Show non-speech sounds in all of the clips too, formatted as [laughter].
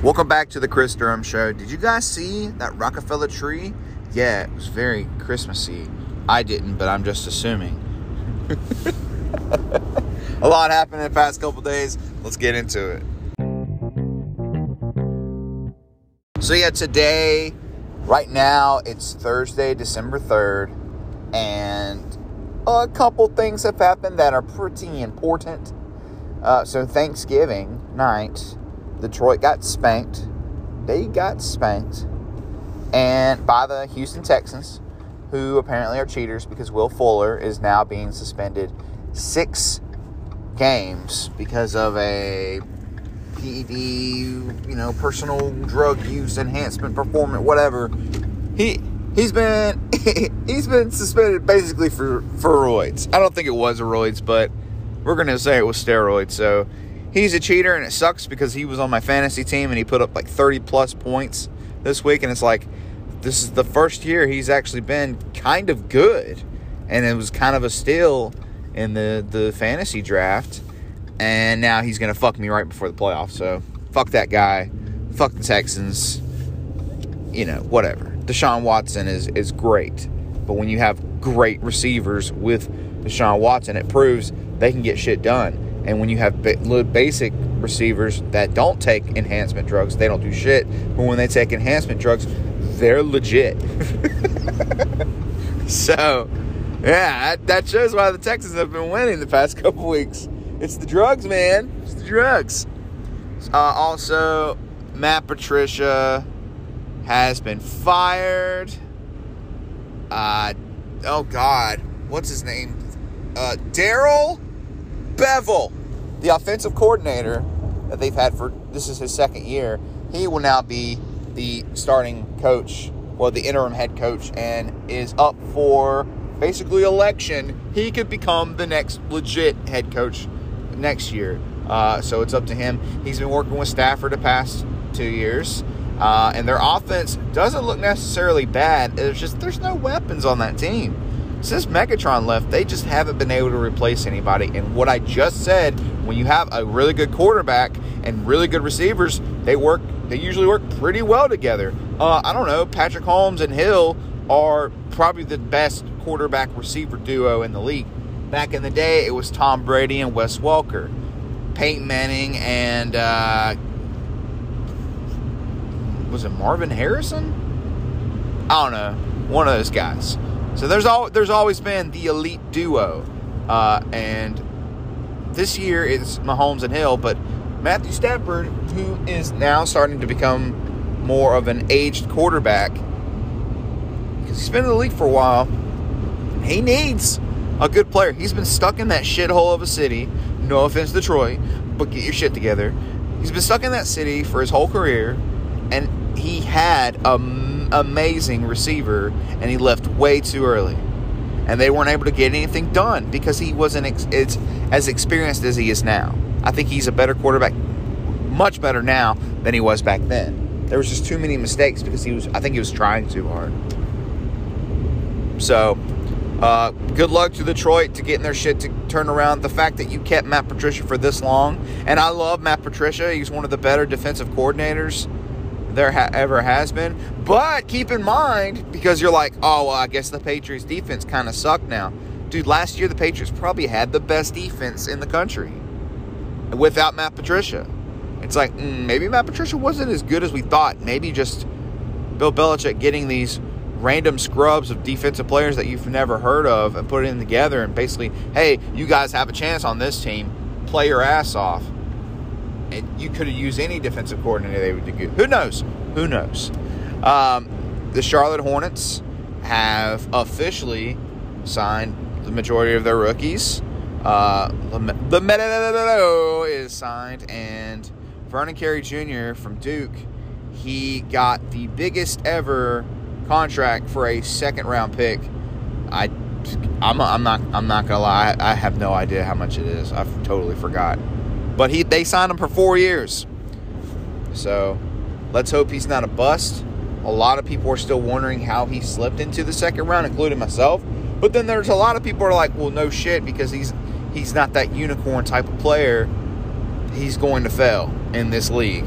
Welcome back to the Chris Durham Show. Did you guys see that Rockefeller tree? Yeah, it was very Christmassy. I didn't, but I'm just assuming. [laughs] A lot happened in the past couple days. Let's get into it. So, yeah, today, right now, it's Thursday, December 3rd, and a couple things have happened that are pretty important. Uh, so, Thanksgiving night, Detroit got spanked. They got spanked. And by the Houston Texans, who apparently are cheaters because Will Fuller is now being suspended six games because of a PED, you know, personal drug use enhancement performance, whatever. He he's been [laughs] he's been suspended basically for for roids. I don't think it was roids, but we're gonna say it was steroids. So he's a cheater and it sucks because he was on my fantasy team and he put up like 30 plus points this week and it's like this is the first year he's actually been kind of good. And it was kind of a steal in the the fantasy draft. And now he's going to fuck me right before the playoffs so fuck that guy. Fuck the Texans. You know whatever. Deshaun Watson is is great. But when you have great receivers with Deshaun Watson it proves they can get shit done and when you have basic receivers that don't take enhancement drugs, they don't do shit. But when they take enhancement drugs, they're legit. [laughs] so, yeah, that shows why the Texans have been winning the past [laughs] couple weeks. It's the drugs, man. It's the drugs. Uh, also, Matt Patricia has been fired. Uh, oh God, what's his name? Uh, Darrell Bevell the offensive coordinator that they've had for this is his second year, he will now be the starting coach, well, the interim head coach, and is up for basically election. He could become the next legit head coach next year. Uh, so it's up to him. He's been working with Stafford the past two years. Uh, and their offense doesn't look necessarily bad. There's just there's no weapons on that team since Megatron left, they just haven't been able to replace anybody. And what I just said, when you have a really good quarterback and really good receivers, they work. They usually work pretty well together. Uh, I don't know. Patrick Mahomes and Hill are probably the best quarterback receiver duo in the league. Back in the day, it was Tom Brady and Wes Welker, Peyton Manning and uh, was it Marvin Harrison? I don't know. One of those guys. So there's all there's always been the elite duo, uh, and this year it's Mahomes and Hill, but Matthew Stafford, who is now starting to become more of an aged quarterback, because he's been in the league for a while, he needs a good player. He's been stuck in that shithole of a city. No offense, Detroit, but get your shit together. He's been stuck in that city for his whole career, and he had a amazing receiver, and he left way too early. And they weren't able to get anything done because he wasn't ex- it's as experienced as he is now. I think he's a better quarterback, much better now than he was back then. There was just too many mistakes because he was. I think he was trying too hard. So, uh, good luck to Detroit to getting their shit to turn around. The fact that you kept Matt Patricia for this long, and I love Matt Patricia. He's one of the better defensive coordinators there ha- ever has been. But keep in mind, because you're like, oh, well, I guess the Patriots defense kind of sucked now. Dude, last year the Patriots probably had the best defense in the country without Matt Patricia. It's like, mm, maybe Matt Patricia wasn't as good as we thought. Maybe just Bill Belichick getting these random scrubs of defensive players that you've never heard of and putting them together and basically, hey, you guys have a chance on this team. Play your ass off you could have used any defensive coordinator they would do. Who knows? Who knows? Um, the Charlotte Hornets have officially signed the majority of their rookies. Uh, LaMelo is signed, and Vernon Carey Jr. from Duke, he got the biggest ever contract for a second round pick. I, I'm, I'm not, I'm not gonna lie. I have no idea how much it is. I've totally forgot. But he they signed him for four years. So let's hope he's not a bust. A lot of people are still wondering how he slipped into the second round, including myself. But then there's a lot of people are like, well, no shit, because he's he's not that unicorn type of player. He's going to fail in this league.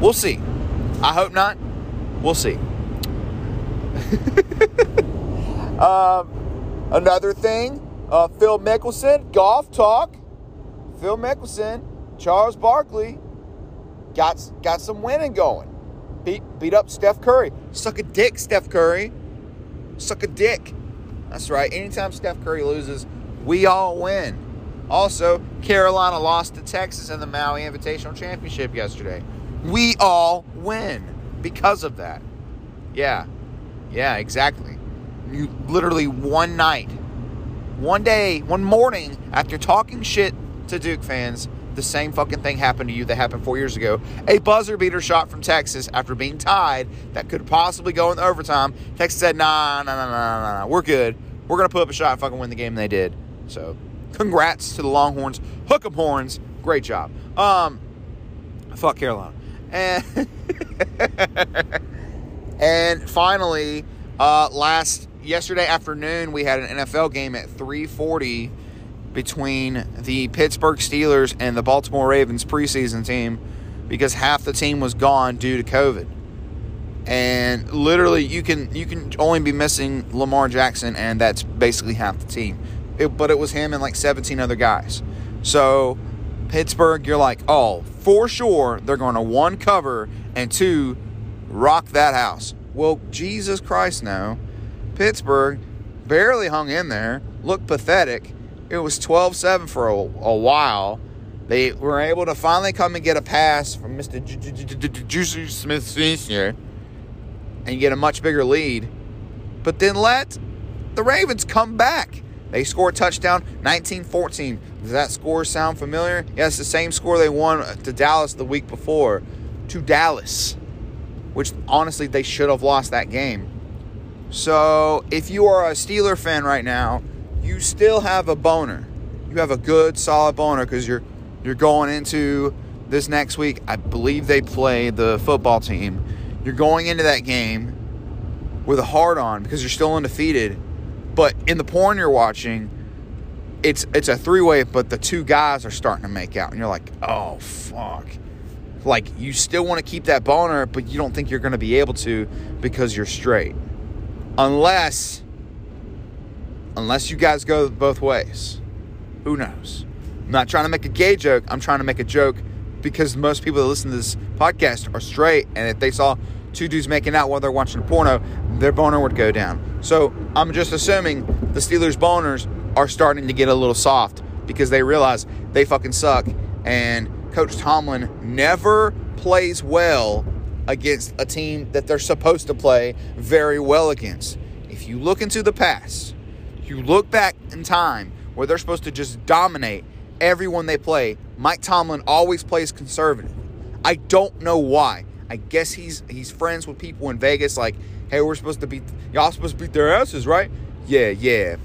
We'll see. I hope not. We'll see. [laughs] um, another thing, uh, Phil Mickelson, golf talk. Phil Mickelson, Charles Barkley got got some winning going. Beat beat up Steph Curry. Suck a dick, Steph Curry. Suck a dick. That's right. Anytime Steph Curry loses, we all win. Also, Carolina lost to Texas in the Maui Invitational Championship yesterday. We all win because of that. Yeah. Yeah, exactly. You literally one night, one day, one morning after talking shit to Duke fans, the same fucking thing happened to you that happened four years ago. A buzzer beater shot from Texas after being tied that could possibly go in overtime. Texas said, nah, nah, nah, nah, nah, nah. We're good. We're going to put up a shot and fucking win the game. And they did. So, congrats to the Longhorns. Hook 'em horns. Great job. Um, fuck Carolina. And, [laughs] and finally, uh, last yesterday afternoon, we had an NFL game at 340 between the Pittsburgh Steelers and the Baltimore Ravens preseason team because half the team was gone due to COVID. And literally you can you can only be missing Lamar Jackson and that's basically half the team. It, but it was him and like 17 other guys. So Pittsburgh, you're like, "Oh, for sure they're going to one cover and two rock that house." Well, Jesus Christ no. Pittsburgh barely hung in there, looked pathetic it was 12 7 for a, a while. They were able to finally come and get a pass from Mr. JuJu Smith-Schuster and get a much bigger lead. But then let the Ravens come back. They score a touchdown 19 14. Does that score sound familiar? Yes, the same score they won to Dallas the week before. To Dallas, which honestly they should have lost that game. So if you are a Steeler fan right now, you still have a boner. You have a good, solid boner because you're you're going into this next week. I believe they play the football team. You're going into that game with a hard on because you're still undefeated. But in the porn you're watching, it's it's a three way, but the two guys are starting to make out, and you're like, oh fuck. Like you still want to keep that boner, but you don't think you're going to be able to because you're straight, unless unless you guys go both ways. Who knows? I'm not trying to make a gay joke. I'm trying to make a joke because most people that listen to this podcast are straight, and if they saw two dudes making out while they're watching a porno, their boner would go down. So I'm just assuming the Steelers' boners are starting to get a little soft because they realize they fucking suck, and Coach Tomlin never plays well against a team that they're supposed to play very well against. If you look into the past, you look back in time where they're supposed to just dominate everyone they play, Mike Tomlin always plays conservative. I don't know why. I guess he's he's friends with people in Vegas like, "Hey, we're supposed to beat y'all supposed to beat their asses, right?" Yeah, yeah.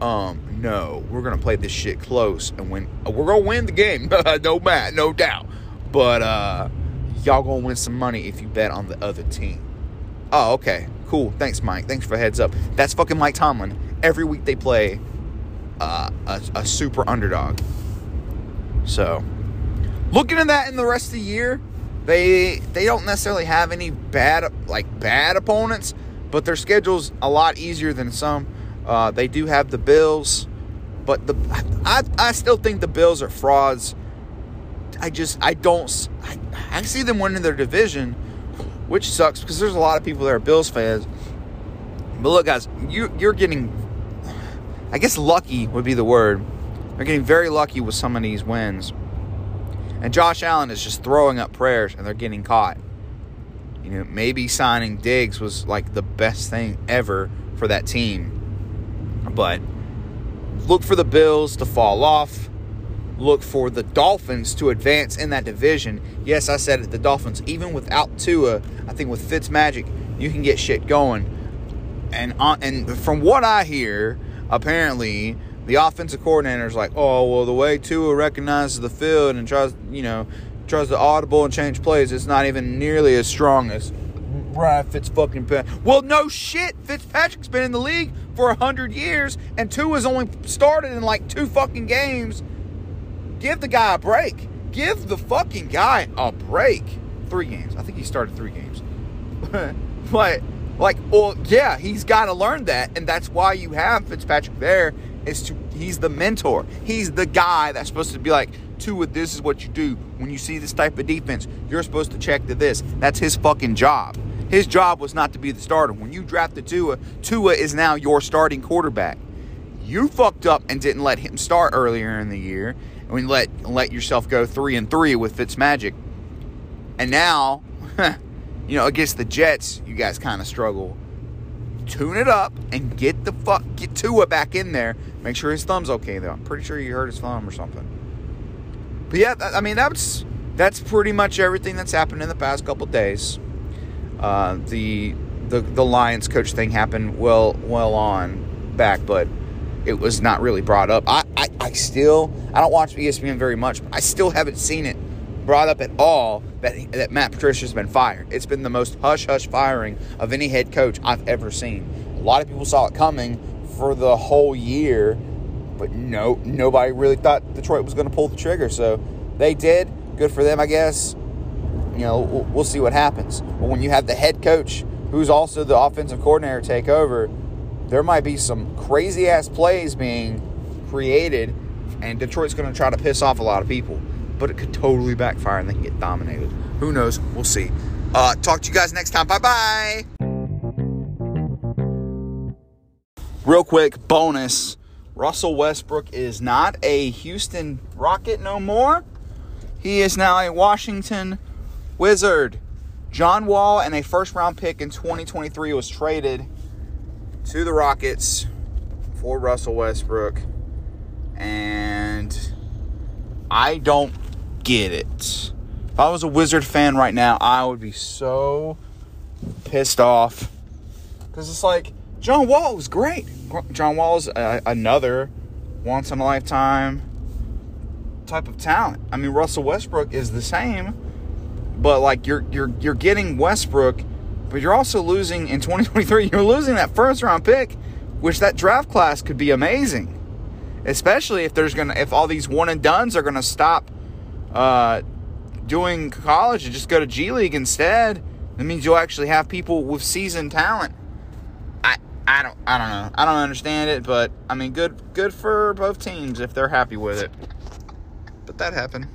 Um, no, we're gonna play this shit close and win. We're gonna win the game, [laughs] no matter, no doubt. But uh, y'all gonna win some money if you bet on the other team. Oh, okay, cool. Thanks, Mike. Thanks for heads up. That's fucking Mike Tomlin every week they play uh, a, a super underdog. So, looking at that in the rest of the year, they they don't necessarily have any bad like bad opponents, but their schedule's a lot easier than some. Uh, they do have the Bills, but the I, I still think the Bills are frauds. I just I don't I, I see them winning their division, which sucks because there's a lot of people that are Bills fans. But look, guys, you you're getting I guess lucky would be the word. They're getting very lucky with some of these wins. And Josh Allen is just throwing up prayers and they're getting caught. You know, maybe signing Diggs was like the best thing ever for that team. But look for the Bills to fall off. Look for the Dolphins to advance in that division. Yes, I said it, the Dolphins, even without Tua, I think with Fitzmagic, you can get shit going. And on, and from what I hear, apparently the offensive coordinator is like, oh well, the way Tua recognizes the field and tries, you know, tries to audible and change plays, it's not even nearly as strong as Ryan fucking Well, no shit. Fitzpatrick's been in the league for hundred years, and Tua's only started in like two fucking games. Give the guy a break. Give the fucking guy a break. three games. I think he started three games. [laughs] but like, well, yeah, he's got to learn that, and that's why you have Fitzpatrick there. Is to he's the mentor. He's the guy that's supposed to be like, Tua, this is what you do when you see this type of defense. You're supposed to check to this. That's his fucking job. His job was not to be the starter. When you drafted Tua, Tua is now your starting quarterback. You fucked up and didn't let him start earlier in the year, and we let let yourself go three and three with Fitzmagic. And now, [laughs] you know, against the Jets, you guys kind of struggle. Tune it up and get the fuck get Tua back in there. Make sure his thumb's okay though. I'm pretty sure he hurt his thumb or something. But yeah, I mean that's that's pretty much everything that's happened in the past couple days. Uh, the the the Lions coach thing happened well well on back, but it was not really brought up. I, I, I still I don't watch ESPN very much, but I still haven't seen it brought up at all that that Matt Patricia's been fired. It's been the most hush hush firing of any head coach I've ever seen. A lot of people saw it coming for the whole year, but no nobody really thought Detroit was going to pull the trigger. So they did. Good for them, I guess you know, we'll, we'll see what happens. But when you have the head coach who's also the offensive coordinator take over, there might be some crazy ass plays being created, and Detroit's going to try to piss off a lot of people. But it could totally backfire and they can get dominated. Who knows? We'll see. Uh, talk to you guys next time. Bye bye. Real quick bonus Russell Westbrook is not a Houston Rocket no more. He is now a Washington Wizard. John Wall and a first round pick in 2023 was traded to the Rockets for Russell Westbrook. And I don't get it. If I was a Wizard fan right now, I would be so pissed off. Because it's like, John Wall was great. John Wall is a, another once in a lifetime type of talent. I mean, Russell Westbrook is the same but like you're you're you're getting Westbrook, but you're also losing in 2023. [laughs] You're losing that first round pick, which that draft class could be amazing, especially if there's gonna if all these one and duns are gonna stop uh, doing college and just go to G League instead. That means you'll actually have people with seasoned talent. I I don't I don't know. I don't understand it, but I mean good good for both teams if they're happy with it. But that happened.